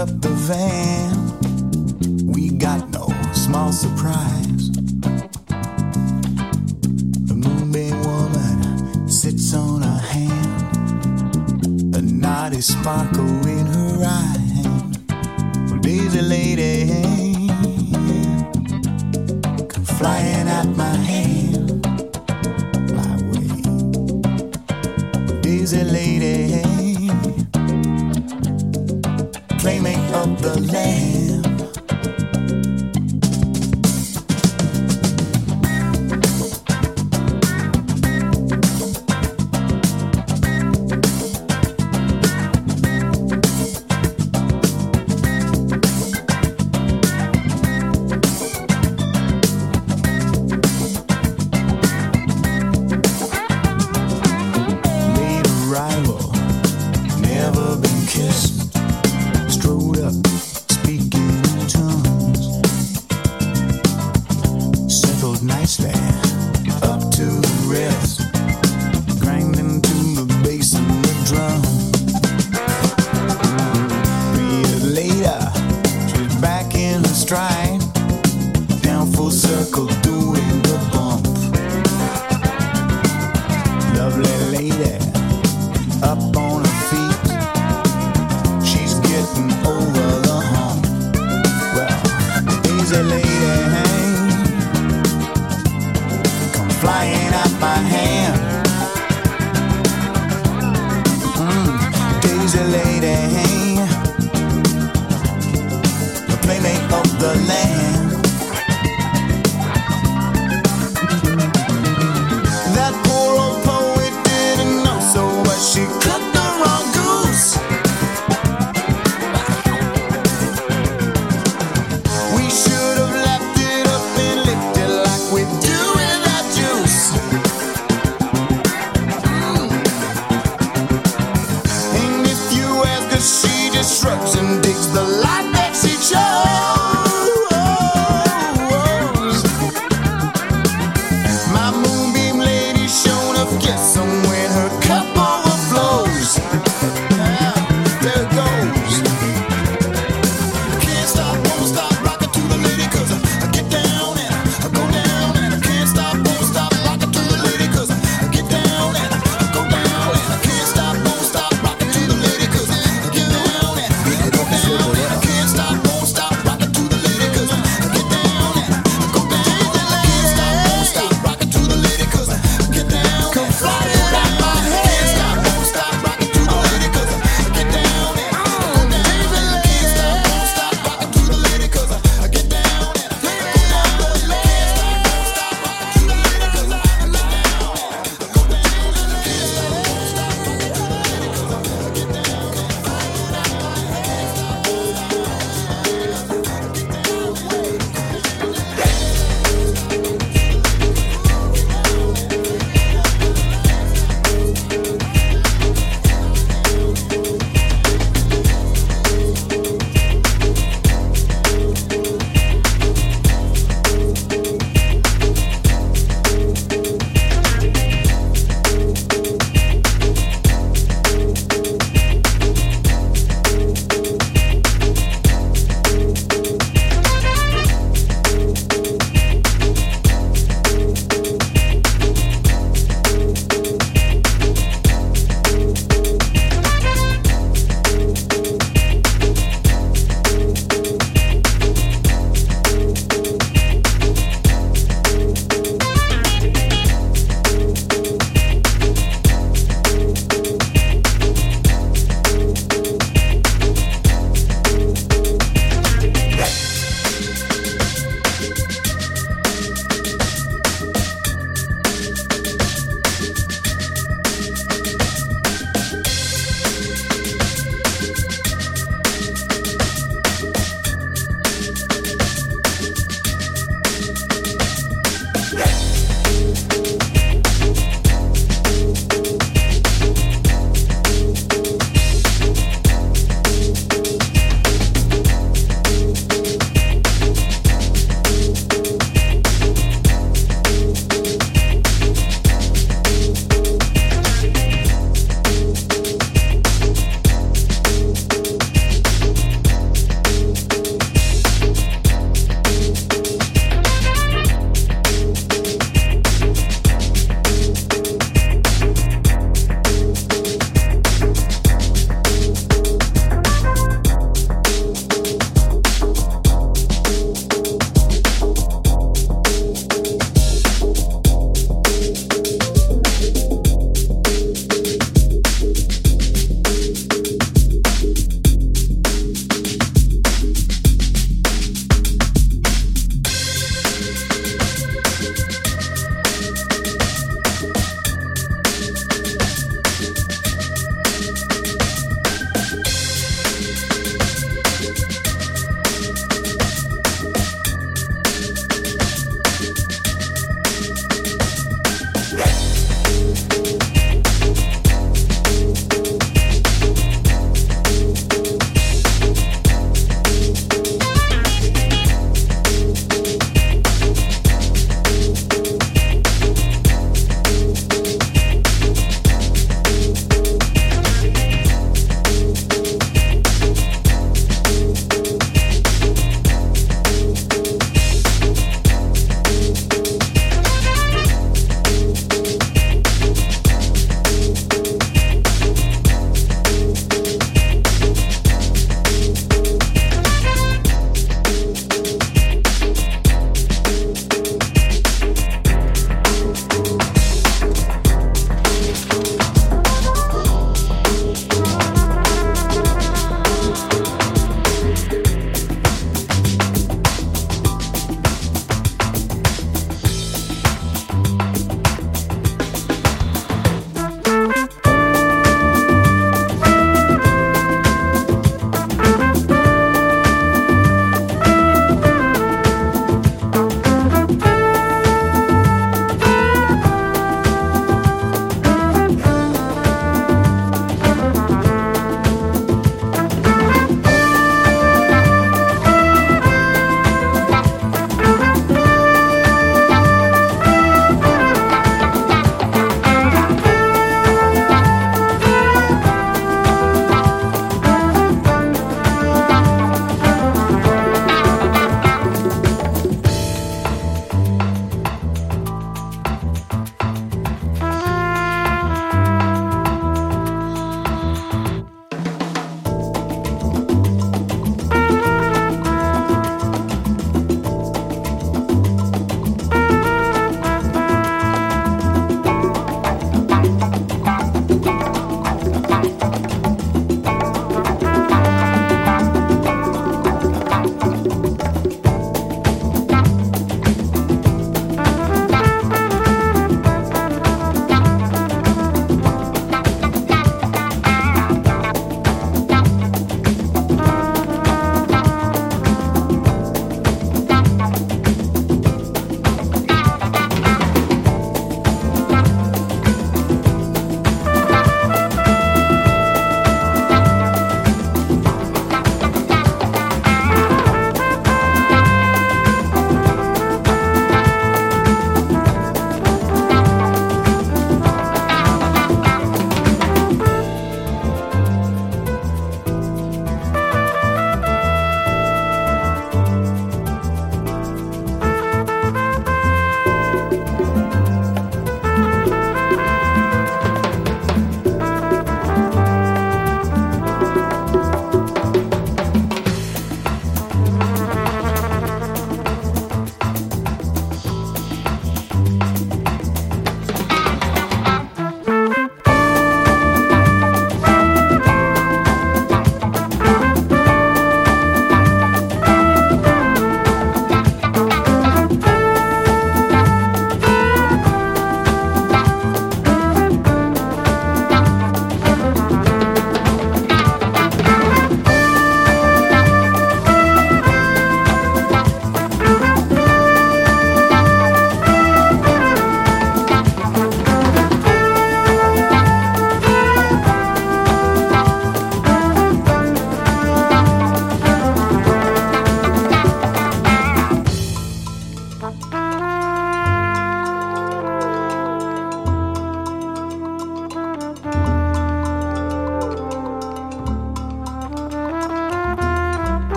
up the van. Playmate of the land.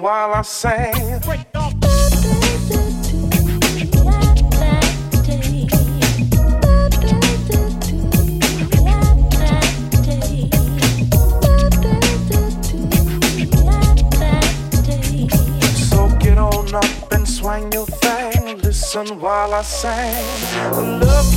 while I sang. So get on up and swing your thing. Listen while I sing. Look